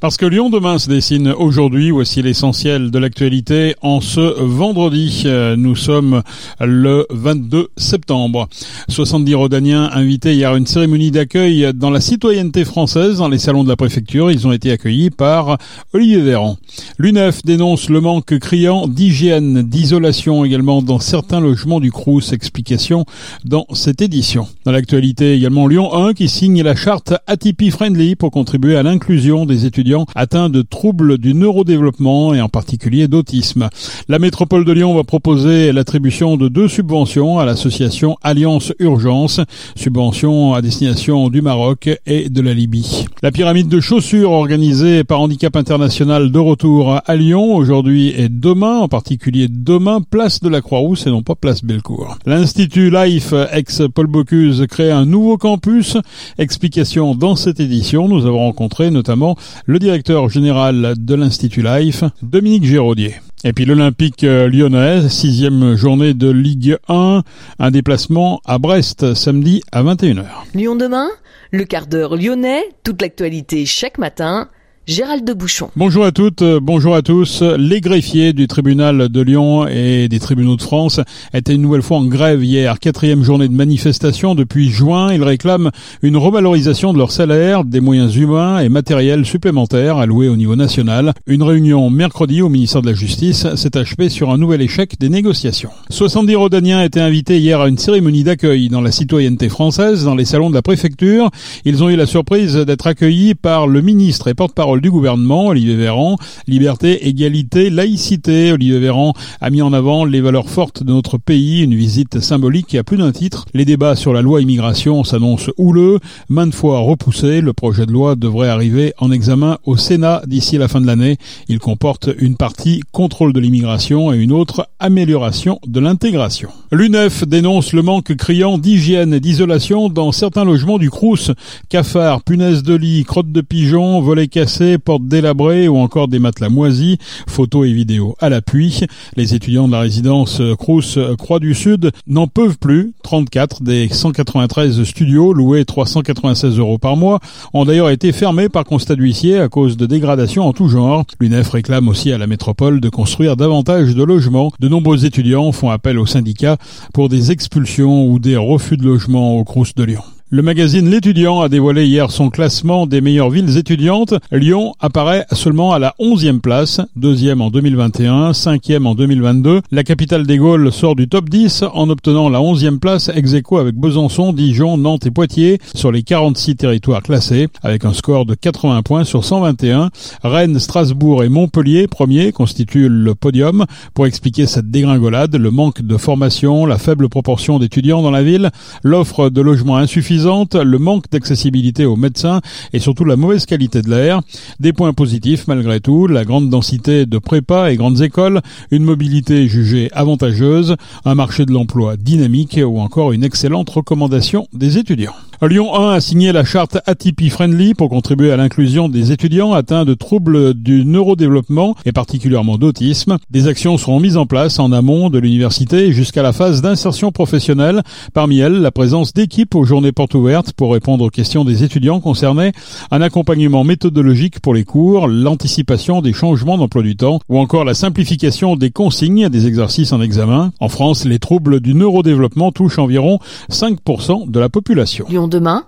Parce que Lyon demain se dessine aujourd'hui, voici l'essentiel de l'actualité en ce vendredi. Euh, nous sommes le 22 septembre. 70 Rodaniens invités hier à une cérémonie d'accueil dans la citoyenneté française dans les salons de la préfecture. Ils ont été accueillis par Olivier Véran. L'UNEF dénonce le manque criant d'hygiène, d'isolation également dans certains logements du Crous. Explication dans cette édition. Dans l'actualité également Lyon 1 qui signe la charte Atypie Friendly pour contribuer à l'inclusion des étudiants atteints de troubles du neurodéveloppement et en particulier d'autisme. La métropole de Lyon va proposer l'attribution de deux subventions à l'association Alliance Urgence, subventions à destination du Maroc et de la Libye. La pyramide de chaussures organisée par Handicap International de retour à Lyon aujourd'hui et demain, en particulier demain, place de la Croix-Rousse et non pas place Bellecour. L'Institut Life ex Paul Bocuse crée un nouveau campus. Explication dans cette édition nous avons rencontré notamment le directeur général de l'Institut Life, Dominique Géraudier. Et puis l'Olympique euh, lyonnais, sixième journée de Ligue 1, un déplacement à Brest samedi à 21h. Lyon demain, le quart d'heure lyonnais, toute l'actualité chaque matin Gérald de Bouchon. Bonjour à toutes, euh, bonjour à tous. Les greffiers du tribunal de Lyon et des tribunaux de France étaient une nouvelle fois en grève hier. Quatrième journée de manifestation depuis juin. Ils réclament une revalorisation de leur salaire, des moyens humains et matériels supplémentaires alloués au niveau national. Une réunion mercredi au ministère de la Justice s'est achevée sur un nouvel échec des négociations. 70 Rodaniens étaient invités hier à une cérémonie d'accueil dans la citoyenneté française dans les salons de la préfecture. Ils ont eu la surprise d'être accueillis par le ministre et porte-parole du gouvernement, Olivier Véran. Liberté, égalité, laïcité. Olivier Véran a mis en avant les valeurs fortes de notre pays, une visite symbolique qui a plus d'un titre. Les débats sur la loi immigration s'annoncent houleux, maintes fois repoussés. Le projet de loi devrait arriver en examen au Sénat d'ici la fin de l'année. Il comporte une partie contrôle de l'immigration et une autre amélioration de l'intégration. L'UNEF dénonce le manque criant d'hygiène et d'isolation dans certains logements du Crous. Cafards, punaises de lit, crottes de pigeons, volets cassés, portes délabrées ou encore des matelas moisis, photos et vidéos à l'appui. Les étudiants de la résidence Crous Croix du Sud n'en peuvent plus. 34 des 193 studios loués 396 euros par mois ont d'ailleurs été fermés par constat d'huissier à cause de dégradations en tout genre. L'UNEF réclame aussi à la métropole de construire davantage de logements. De nombreux étudiants font appel aux syndicats pour des expulsions ou des refus de logement au Crous de Lyon. Le magazine L'étudiant a dévoilé hier son classement des meilleures villes étudiantes. Lyon apparaît seulement à la 11e place, deuxième en 2021, cinquième en 2022. La capitale des Gaules sort du top 10 en obtenant la 11e place ex aequo avec Besançon, Dijon, Nantes et Poitiers sur les 46 territoires classés avec un score de 80 points sur 121. Rennes, Strasbourg et Montpellier, premiers, constituent le podium. Pour expliquer cette dégringolade, le manque de formation, la faible proportion d'étudiants dans la ville, l'offre de logements insuffisante le manque d'accessibilité aux médecins et surtout la mauvaise qualité de l'air. Des points positifs malgré tout, la grande densité de prépa et grandes écoles, une mobilité jugée avantageuse, un marché de l'emploi dynamique ou encore une excellente recommandation des étudiants. Lyon 1 a signé la charte Atypie Friendly pour contribuer à l'inclusion des étudiants atteints de troubles du neurodéveloppement et particulièrement d'autisme. Des actions seront mises en place en amont de l'université jusqu'à la phase d'insertion professionnelle. Parmi elles, la présence d'équipes aux journées portes ouvertes pour répondre aux questions des étudiants concernés, un accompagnement méthodologique pour les cours, l'anticipation des changements d'emploi du temps ou encore la simplification des consignes des exercices en examen. En France, les troubles du neurodéveloppement touchent environ 5% de la population demain,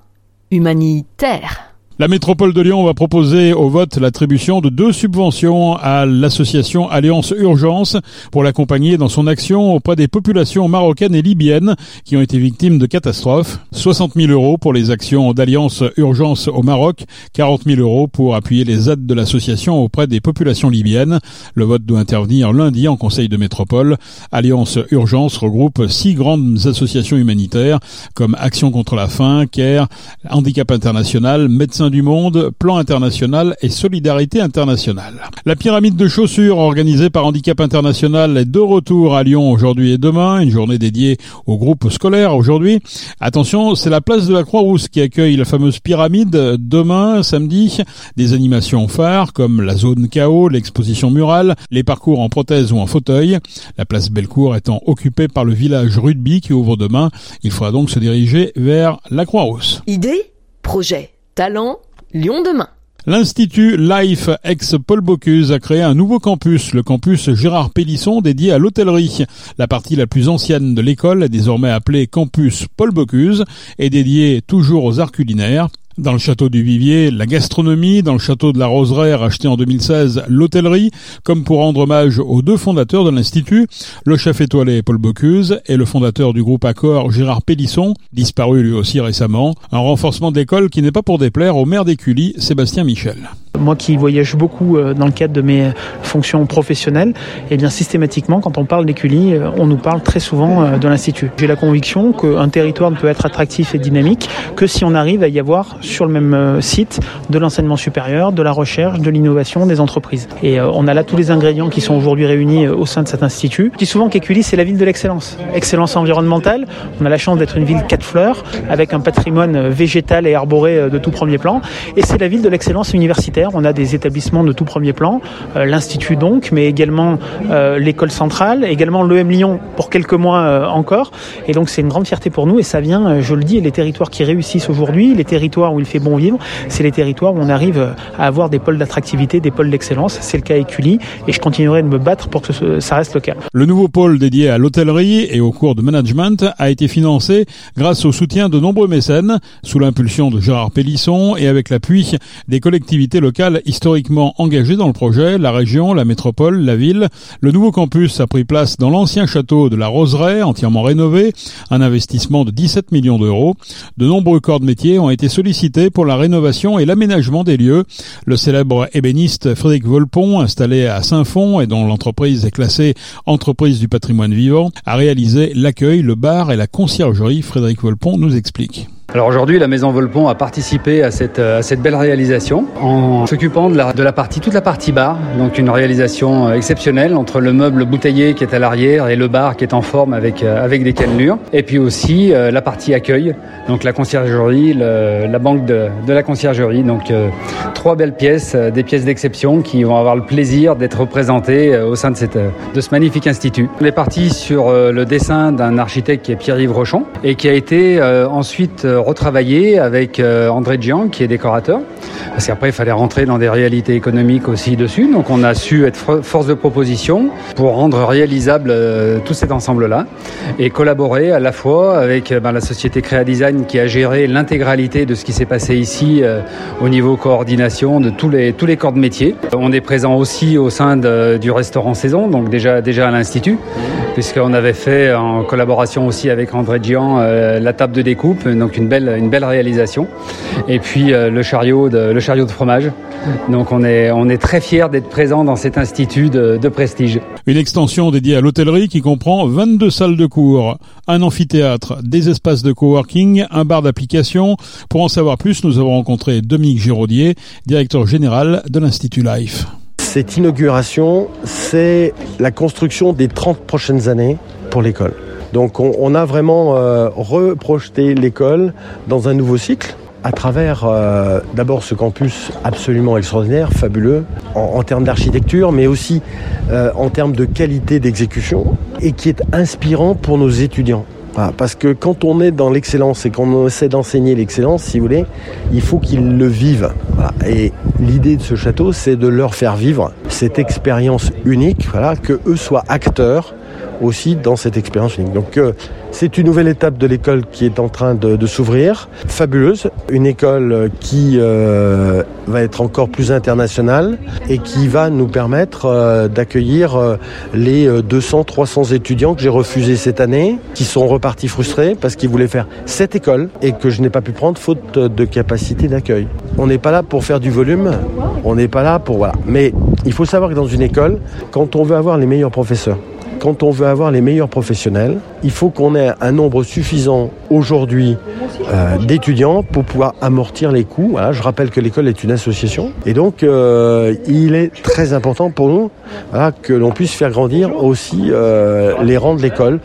humanitaire. La métropole de Lyon va proposer au vote l'attribution de deux subventions à l'association Alliance Urgence pour l'accompagner dans son action auprès des populations marocaines et libyennes qui ont été victimes de catastrophes. 60 000 euros pour les actions d'Alliance Urgence au Maroc, 40 000 euros pour appuyer les aides de l'association auprès des populations libyennes. Le vote doit intervenir lundi en Conseil de métropole. Alliance Urgence regroupe six grandes associations humanitaires comme Action contre la faim, CARE, Handicap International, Médecins du Monde, Plan International et Solidarité Internationale. La pyramide de chaussures organisée par Handicap International est de retour à Lyon aujourd'hui et demain, une journée dédiée au groupe scolaire aujourd'hui. Attention, c'est la place de la Croix-Rousse qui accueille la fameuse pyramide demain, samedi. Des animations phares comme la zone chaos, l'exposition murale, les parcours en prothèse ou en fauteuil. La place Bellecour étant occupée par le village rugby qui ouvre demain. Il faudra donc se diriger vers la Croix-Rousse. Idée? Projet Talent Lyon demain. L'Institut Life ex Paul Bocuse a créé un nouveau campus, le campus Gérard Pélisson dédié à l'hôtellerie. La partie la plus ancienne de l'école, désormais appelée campus Paul Bocuse, est dédiée toujours aux arts culinaires. Dans le château du Vivier, la gastronomie, dans le château de la Roseraie, racheté en 2016, l'hôtellerie, comme pour rendre hommage aux deux fondateurs de l'Institut, le chef étoilé Paul Bocuse et le fondateur du groupe Accor Gérard Pélisson, disparu lui aussi récemment, un renforcement de l'école qui n'est pas pour déplaire au maire d'Écully, Sébastien Michel. Moi qui voyage beaucoup euh, dans le cadre de mes fonctions professionnelles, et eh bien systématiquement, quand on parle d'Écully, euh, on nous parle très souvent euh, de l'Institut. J'ai la conviction qu'un territoire ne peut être attractif et dynamique que si on arrive à y avoir sur le même site de l'enseignement supérieur, de la recherche, de l'innovation, des entreprises. Et on a là tous les ingrédients qui sont aujourd'hui réunis au sein de cet institut. Je dis souvent qu'Écully, c'est la ville de l'excellence. Excellence environnementale. On a la chance d'être une ville quatre fleurs, avec un patrimoine végétal et arboré de tout premier plan. Et c'est la ville de l'excellence universitaire on a des établissements de tout premier plan, euh, l'Institut donc, mais également euh, l'école centrale, également l'EM Lyon pour quelques mois euh, encore. Et donc c'est une grande fierté pour nous et ça vient, je le dis, les territoires qui réussissent aujourd'hui, les territoires où il fait bon vivre, c'est les territoires où on arrive à avoir des pôles d'attractivité, des pôles d'excellence. C'est le cas Écully et je continuerai de me battre pour que ça reste le cas. Le nouveau pôle dédié à l'hôtellerie et aux cours de management a été financé grâce au soutien de nombreux mécènes, sous l'impulsion de Gérard Pélisson et avec l'appui des collectivités locales historiquement engagé dans le projet, la région, la métropole, la ville. Le nouveau campus a pris place dans l'ancien château de la Roseraie, entièrement rénové, un investissement de 17 millions d'euros. De nombreux corps de métier ont été sollicités pour la rénovation et l'aménagement des lieux. Le célèbre ébéniste Frédéric Volpon, installé à Saint-Fond et dont l'entreprise est classée entreprise du patrimoine vivant, a réalisé l'accueil, le bar et la conciergerie. Frédéric Volpon nous explique. Alors aujourd'hui, la Maison Volpon a participé à cette, à cette belle réalisation en s'occupant de la, de la partie, toute la partie bar, donc une réalisation euh, exceptionnelle entre le meuble bouteillé qui est à l'arrière et le bar qui est en forme avec, euh, avec des cannelures. Et puis aussi euh, la partie accueil, donc la conciergerie, le, la banque de, de, la conciergerie. Donc trois belles pièces, des pièces d'exception qui vont avoir le plaisir d'être représentées au sein de, cette, de ce magnifique institut. On est parti sur le dessin d'un architecte qui est Pierre-Yves Rochon et qui a été ensuite retravailler avec euh, André Gian, qui est décorateur. Parce qu'après, il fallait rentrer dans des réalités économiques aussi dessus. Donc, on a su être force de proposition pour rendre réalisable euh, tout cet ensemble-là et collaborer à la fois avec euh, ben, la société Créa Design qui a géré l'intégralité de ce qui s'est passé ici au niveau coordination de tous les, tous les corps de métier. On est présent aussi au sein du restaurant Saison, donc déjà, déjà à l'Institut puisqu'on avait fait en collaboration aussi avec André Gian la table de découpe, donc une belle, une belle réalisation. Et puis euh, le, chariot de, le chariot de fromage. Donc on est, on est très fiers d'être présent dans cet institut de, de prestige. Une extension dédiée à l'hôtellerie qui comprend 22 salles de cours, un amphithéâtre, des espaces de coworking, un bar d'application. Pour en savoir plus, nous avons rencontré Dominique Giraudier, directeur général de l'Institut Life. Cette inauguration, c'est la construction des 30 prochaines années pour l'école. Donc on, a vraiment euh, reprojeté l'école dans un nouveau cycle à travers euh, d'abord ce campus absolument extraordinaire, fabuleux, en, termes d'architecture, mais aussi euh, en termes de qualité d'exécution, et qui est inspirant pour nos étudiants. parce que quand on est dans l'excellence et qu'on essaie d'enseigner l'excellence, si vous voulez, il faut qu'ils le vivent. Et l'idée de ce château, c'est de leur faire vivre cette expérience unique, voilà, que eux soient acteurs aussi dans cette expérience unique. Donc euh, c'est une nouvelle étape de l'école qui est en train de, s'ouvrir, fabuleuse, une école qui euh, va être encore plus internationale et qui va nous permettre euh, d'accueillir les 200-300 étudiants que j'ai refusés cette année, qui sont repartis frustrés parce qu'ils voulaient faire cette école et que je n'ai pas pu prendre faute de capacité d'accueil. On n'est pas là pour faire du volume, on n'est pas là pour voilà. Mais il faut savoir que dans une école, quand on veut avoir les meilleurs professeurs, quand on veut avoir les meilleurs professionnels, il faut qu'on ait un nombre suffisant aujourd'hui euh, d'étudiants pour pouvoir amortir les coûts. je rappelle que l'école est une association et donc euh, il est très important pour nous que l'on puisse faire grandir aussi euh, les rangs de l'école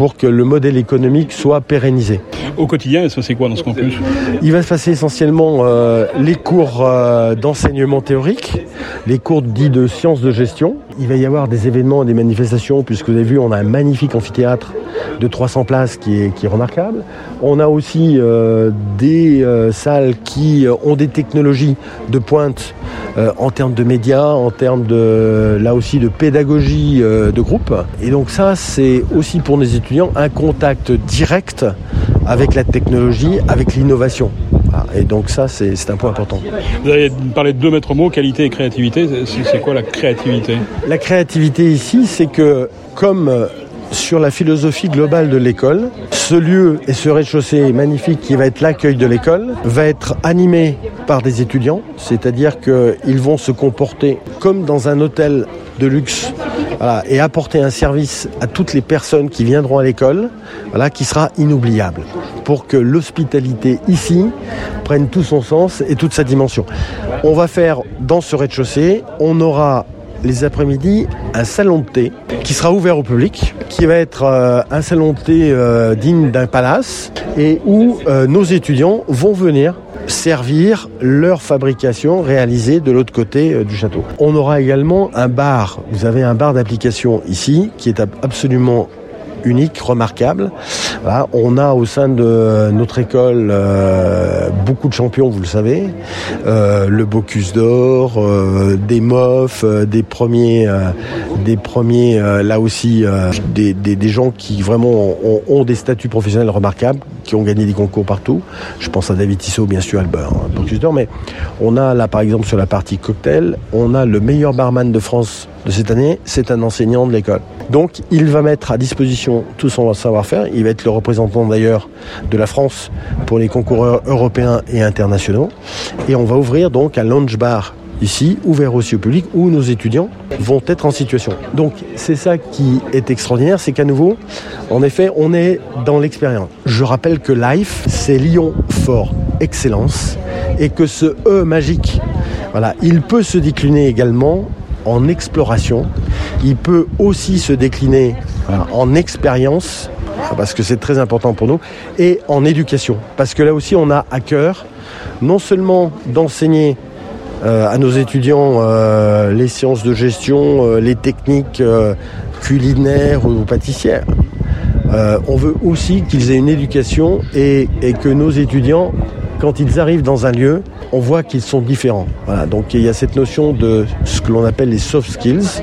pour que le modèle économique soit pérennisé. Au quotidien, ça c'est quoi dans ce campus? Il va se passer essentiellement euh, les cours euh, d'enseignement théorique, les cours dits de sciences de gestion. Il va y avoir des événements, des manifestations, puisque vous avez vu, on a un magnifique amphithéâtre de 300 places qui est, qui est remarquable. On a aussi euh, des salles qui ont des technologies de pointe euh, en termes de médias, en termes de là aussi de pédagogie euh, de groupe. Et donc ça, c'est aussi pour nos étudiants un contact direct avec la technologie, avec l'innovation. Voilà. Et donc ça, c'est un point important. Vous avez parlé de deux maîtres mots, qualité et créativité. C'est quoi la créativité? La créativité ici, c'est que comme sur la philosophie globale de l'école, ce lieu et ce rez-de-chaussée magnifique qui va être l'accueil de l'école va être animé par des étudiants, c'est-à-dire qu'ils vont se comporter comme dans un hôtel de luxe et apporter un service à toutes les personnes qui viendront à l'école, voilà, qui sera inoubliable, pour que l'hospitalité ici prenne tout son sens et toute sa dimension. On va faire dans ce rez-de-chaussée, on aura les après-midi un salon de thé qui sera ouvert au public, qui va être euh, un salon de thé euh, digne d'un palace et où euh, nos étudiants vont venir servir leur fabrication réalisée de l'autre côté du château. On aura également un bar. Vous avez un bar d'application ici qui est ab- absolument unique, remarquable. On a au sein de notre école euh, beaucoup de champions, vous le savez. Euh, le Bocuse d'Or, euh, des MOF, des premiers, des premiers là aussi, des, gens qui vraiment ont, des statuts professionnels remarquables, qui ont gagné des concours partout. Je pense à David Tissot, bien sûr, Albert, hein, Bocuse d'Or, mais on a là par exemple sur la partie cocktail, on a le meilleur barman de France de cette année, c'est un enseignant de l'école. Donc il va mettre à disposition tout son savoir-faire. Il va être le représentant d'ailleurs de la France pour les concours eu- européens et internationaux. Et on va ouvrir donc un lounge bar ici, ouvert aussi au public, où nos étudiants vont être en situation. Donc c'est ça qui est extraordinaire, c'est qu'à nouveau, en effet, on est dans l'expérience. Je rappelle que Life, c'est Lyon Fort Excellence, et que ce E magique, voilà, il peut se décliner également en exploration. Il peut aussi se décliner en expérience, parce que c'est très important pour nous, et en éducation. Parce que là aussi, on a à cœur non seulement d'enseigner euh, à nos étudiants euh, les sciences de gestion, euh, les techniques culinaires ou pâtissières. On veut aussi qu'ils aient une éducation et que nos étudiants, quand ils arrivent dans un lieu, on voit qu'ils sont différents. Voilà, donc il y a cette notion de ce que l'on appelle les soft skills,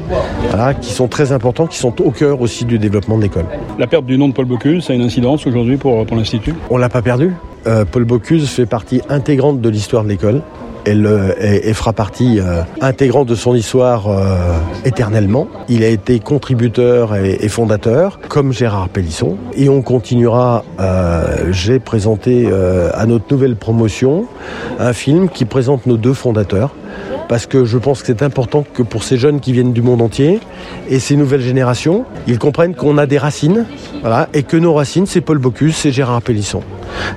voilà, qui sont très importants, qui sont au cœur aussi du développement de l'école. La perte du nom de Paul Bocuse, ça a une incidence aujourd'hui pour, pour l'Institut? On l'a pas perdu. Euh, Paul Bocuse fait partie intégrante de l'histoire de l'école. Elle, euh, et fera partie euh, intégrante de son histoire euh, éternellement. Il a été contributeur et, fondateur, comme Gérard Pellisson. Et on continuera, j'ai présenté à notre nouvelle promotion un film qui présente nos deux fondateurs. Parce que je pense que c'est important que pour ces jeunes qui viennent du monde entier et ces nouvelles générations, ils comprennent qu'on a des racines, voilà, et que nos racines, c'est Paul Bocuse, c'est Gérard Pellisson.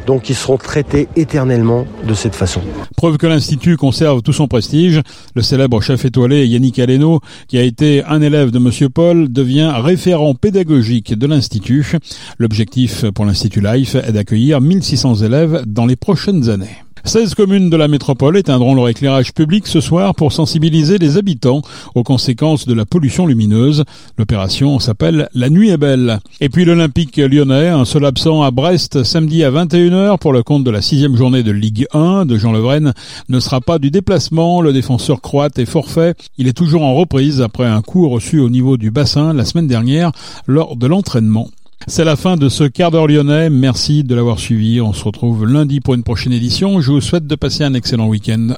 Donc ils seront traités éternellement de cette façon. Preuve que l'Institut conserve tout son prestige, le célèbre chef étoilé Yannick Aleno, qui a été un élève de Monsieur Paul, devient référent pédagogique de l'Institut. L'objectif pour l'Institut Life est d'accueillir 1600 élèves dans les prochaines années. 16 communes de la métropole éteindront leur éclairage public ce soir pour sensibiliser les habitants aux conséquences de la pollution lumineuse. L'opération s'appelle La Nuit est belle. Et puis l'Olympique lyonnais, un seul absent à Brest samedi à 21h pour le compte de la sixième journée de Ligue 1 de Jean Levren, ne sera pas du déplacement. Le défenseur croate est forfait. Il est toujours en reprise après un coup reçu au niveau du bassin la semaine dernière lors de l'entraînement. C'est la fin de ce quart d'heure lyonnais. Merci de l'avoir suivi. On se retrouve lundi pour une prochaine édition. Je vous souhaite de passer un excellent week-end.